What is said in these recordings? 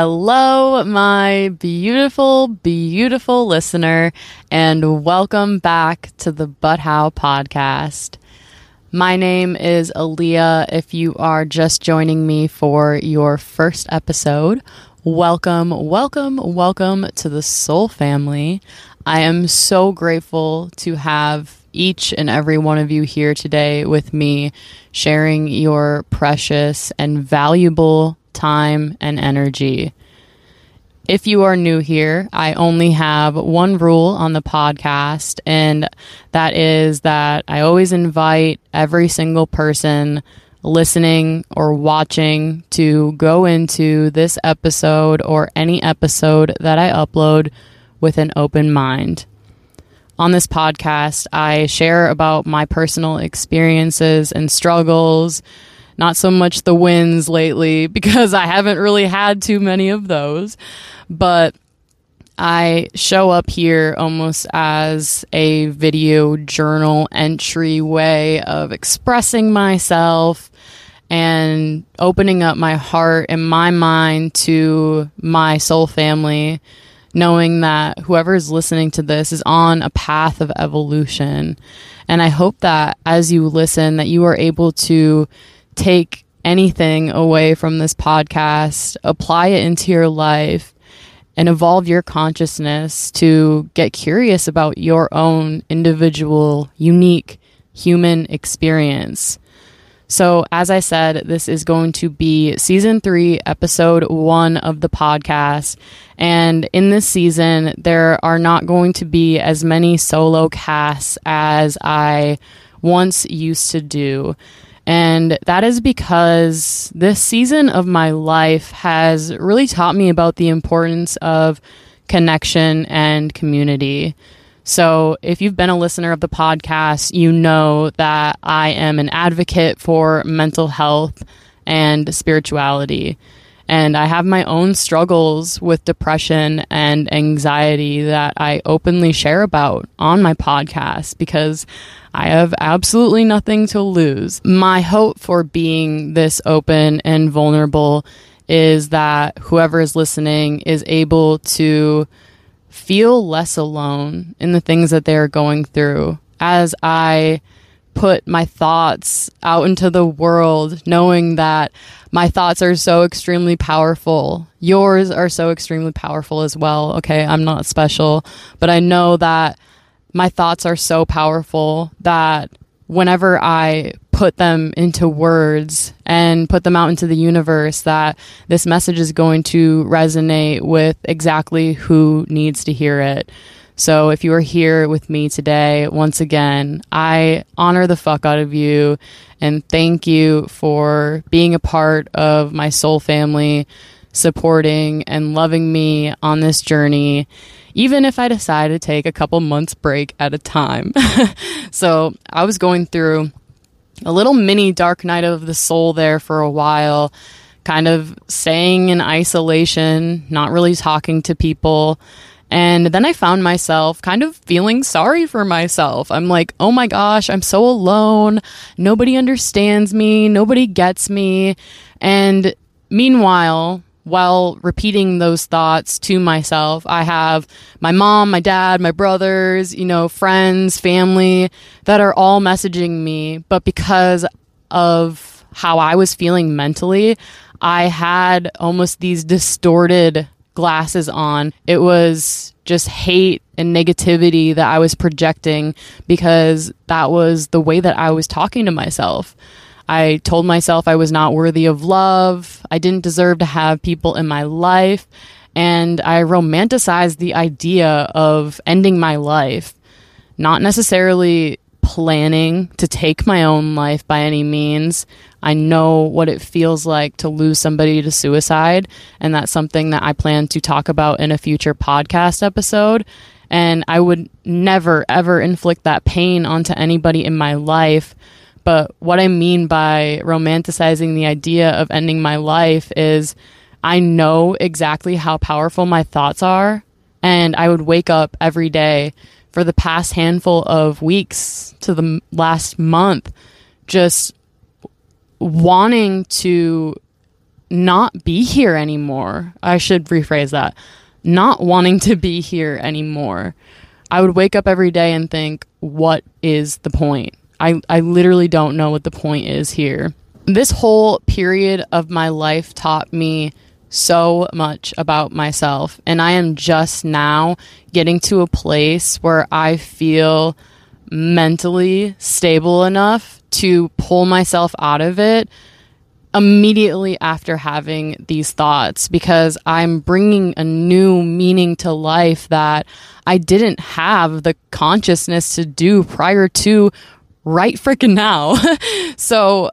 Hello, my beautiful, beautiful listener, and welcome back to the But How podcast. My name is Aaliyah. If you are just joining me for your first episode, welcome, welcome, welcome to the Soul family. I am so grateful to have each and every one of you here today with me, sharing your precious and valuable time, and energy. If you are new here, I only have one rule on the podcast, and that is that I always invite every single person listening or watching to go into this episode or any episode that I upload with an open mind. On this podcast, I share about my personal experiences and struggles, not so much the wins lately because I haven't really had too many of those. But I show up here almost as a video journal entry way of expressing myself and opening up my heart and my mind to my soul family, knowing that whoever is listening to this is on a path of evolution. And I hope that as you listen, that you are able to take anything away from this podcast, apply it into your life, and evolve your consciousness to get curious about your own individual, unique human experience. So, as I said, this is going to be season three, episode one of the podcast. And in this season, there are not going to be as many solo casts as I once used to do. And that is because this season of my life has really taught me about the importance of connection and community. So, if you've been a listener of the podcast, you know that I am an advocate for mental health and spirituality. And I have my own struggles with depression and anxiety that I openly share about on my podcast because I have absolutely nothing to lose. My hope for being this open and vulnerable is that whoever is listening is able to feel less alone in the things that they're going through as I put my thoughts out into the world, knowing that my thoughts are so extremely powerful. Yours are so extremely powerful as well. Okay, I'm not special, but I know that my thoughts are so powerful that whenever I put them into words and put them out into the universe, that this message is going to resonate with exactly who needs to hear it. So if you are here with me today, once again, I honor the fuck out of you and thank you for being a part of my soul family, supporting and loving me on this journey even if I decide to take a couple months break at a time. so I was going through a little mini dark night of the soul there for a while, kind of staying in isolation, not really talking to people. And then I found myself kind of feeling sorry for myself. I'm like, oh my gosh, I'm so alone. Nobody understands me. Nobody gets me. And meanwhile, while repeating those thoughts to myself. I have my mom, my dad, my brothers, you know, friends, family that are all messaging me. But because of how I was feeling mentally, I had almost these distorted glasses on. It was just hate and negativity that I was projecting because that was the way that I was talking to myself. I told myself I was not worthy of love. I didn't deserve to have people in my life. And I romanticized the idea of ending my life, not necessarily planning to take my own life by any means. I know what it feels like to lose somebody to suicide, and that's something that I plan to talk about in a future podcast episode. And I would never, ever inflict that pain onto anybody in my life but what I mean by romanticizing the idea of ending my life is I know exactly how powerful my thoughts are. And I would wake up every day for the past handful of weeks to the last month just wanting to not be here anymore. I should rephrase that. Not wanting to be here anymore. I would wake up every day and think, what is the point? I, I literally don't know what the point is here. This whole period of my life taught me so much about myself. And I am just now getting to a place where I feel mentally stable enough to pull myself out of it immediately after having these thoughts because I'm bringing a new meaning to life that I didn't have the consciousness to do prior to right freaking now. so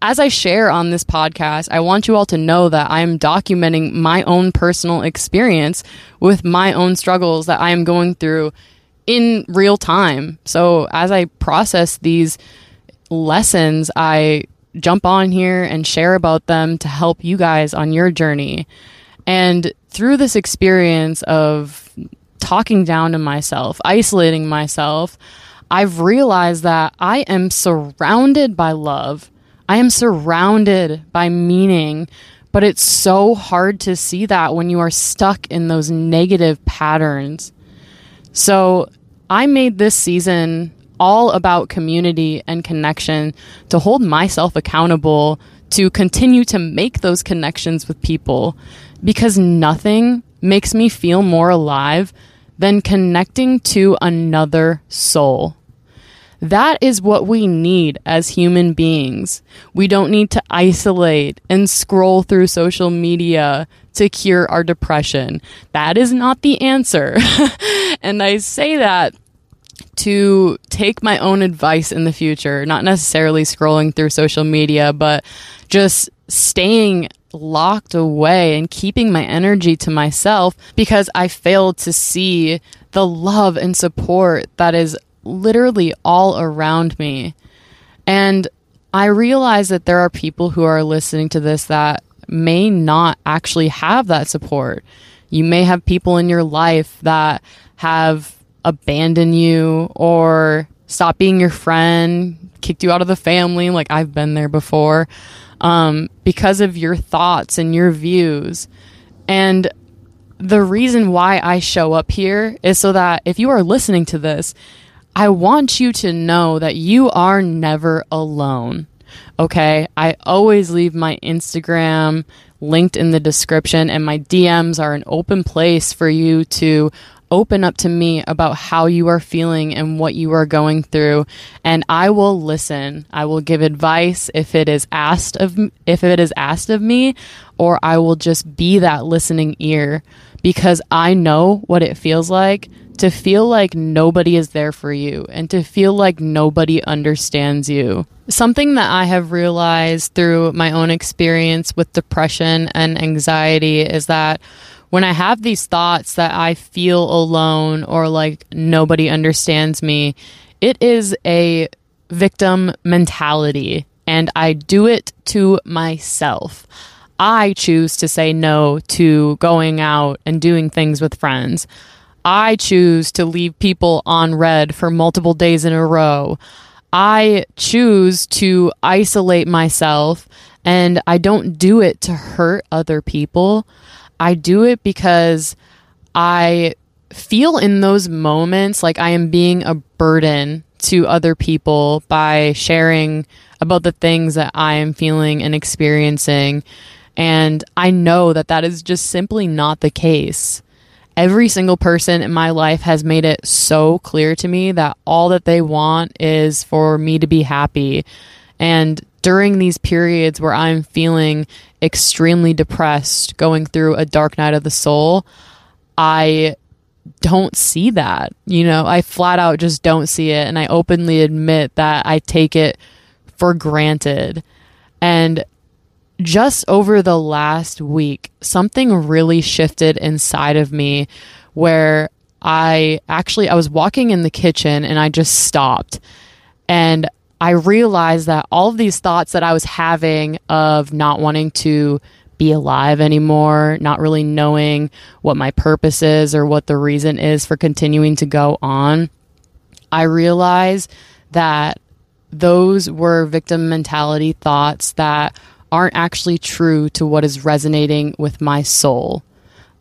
as I share on this podcast, I want you all to know that I'm documenting my own personal experience with my own struggles that I am going through in real time. So as I process these lessons, I jump on here and share about them to help you guys on your journey. And through this experience of talking down to myself, isolating myself, I've realized that I am surrounded by love. I am surrounded by meaning, but it's so hard to see that when you are stuck in those negative patterns. So I made this season all about community and connection to hold myself accountable to continue to make those connections with people because nothing makes me feel more alive than connecting to another soul. That is what we need as human beings. We don't need to isolate and scroll through social media to cure our depression. That is not the answer. and I say that to take my own advice in the future, not necessarily scrolling through social media, but just staying locked away and keeping my energy to myself because I failed to see the love and support that is literally all around me. And I realize that there are people who are listening to this that may not actually have that support. You may have people in your life that have abandoned you or stop being your friend, kicked you out of the family, like I've been there before, um, because of your thoughts and your views. And the reason why I show up here is so that if you are listening to this I want you to know that you are never alone. Okay. I always leave my Instagram linked in the description, and my DMs are an open place for you to open up to me about how you are feeling and what you are going through and I will listen. I will give advice if it is asked of if it is asked of me or I will just be that listening ear because I know what it feels like to feel like nobody is there for you and to feel like nobody understands you. Something that I have realized through my own experience with depression and anxiety is that when I have these thoughts that I feel alone or like nobody understands me, it is a victim mentality and I do it to myself. I choose to say no to going out and doing things with friends. I choose to leave people on read for multiple days in a row. I choose to isolate myself and I don't do it to hurt other people. I do it because I feel in those moments like I am being a burden to other people by sharing about the things that I am feeling and experiencing. And I know that that is just simply not the case every single person in my life has made it so clear to me that all that they want is for me to be happy. And during these periods where I'm feeling extremely depressed, going through a dark night of the soul, I don't see that. You know, I flat out just don't see it. And I openly admit that I take it for granted. And just over the last week, something really shifted inside of me where I actually I was walking in the kitchen and I just stopped. And I realized that all of these thoughts that I was having of not wanting to be alive anymore, not really knowing what my purpose is or what the reason is for continuing to go on, I realized that those were victim mentality thoughts that aren't actually true to what is resonating with my soul.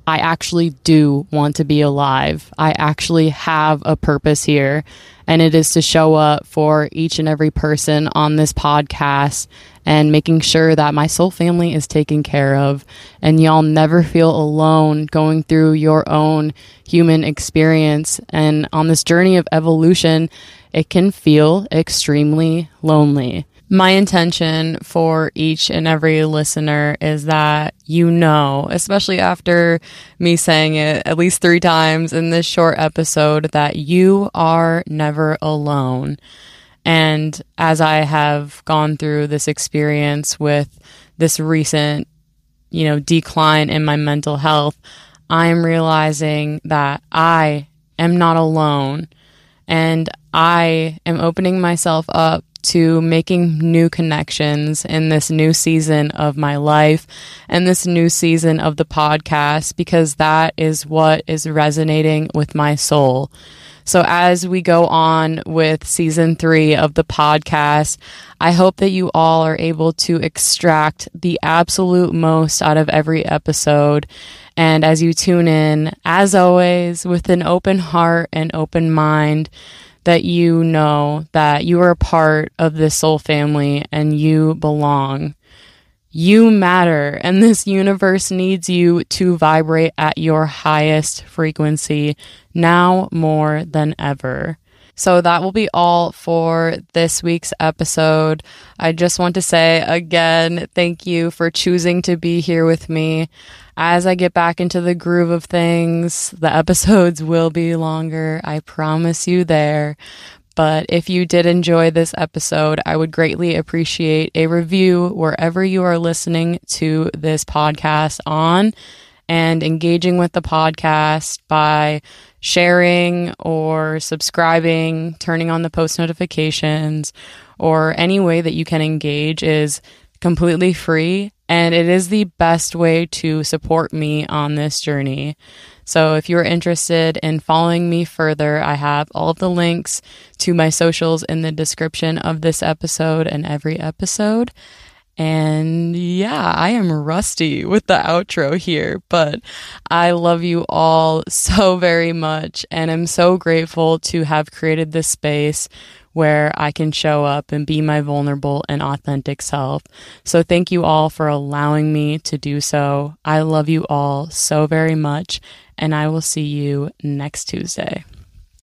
I actually do want to be alive. I actually have a purpose here, and it is to show up for each and every person on this podcast and making sure that my soul family is taken care of and y'all never feel alone going through your own human experience. And on this journey of evolution, it can feel extremely lonely. My intention for each and every listener is that you know, especially after me saying it at least three times in this short episode, that you are never alone. And as I have gone through this experience with this recent, you know, decline in my mental health, I am realizing that I am not alone and I am opening myself up to making new connections in this new season of my life and this new season of the podcast because that is what is resonating with my soul. So, as we go on with season three of the podcast, I hope that you all are able to extract the absolute most out of every episode. And as you tune in, as always, with an open heart and open mind, that you know that you are a part of this soul family and you belong. You matter, and this universe needs you to vibrate at your highest frequency now more than ever. So that will be all for this week's episode. I just want to say again, thank you for choosing to be here with me. As I get back into the groove of things, the episodes will be longer. I promise you there. But if you did enjoy this episode, I would greatly appreciate a review wherever you are listening to this podcast on and engaging with the podcast by sharing or subscribing, turning on the post notifications, or any way that you can engage is completely free. And it is the best way to support me on this journey. So if you're interested in following me further, I have all of the links to my socials in the description of this episode and every episode. And yeah, I am rusty with the outro here, but I love you all so very much and I'm so grateful to have created this space where I can show up and be my vulnerable and authentic self. So thank you all for allowing me to do so. I love you all so very much and I will see you next Tuesday.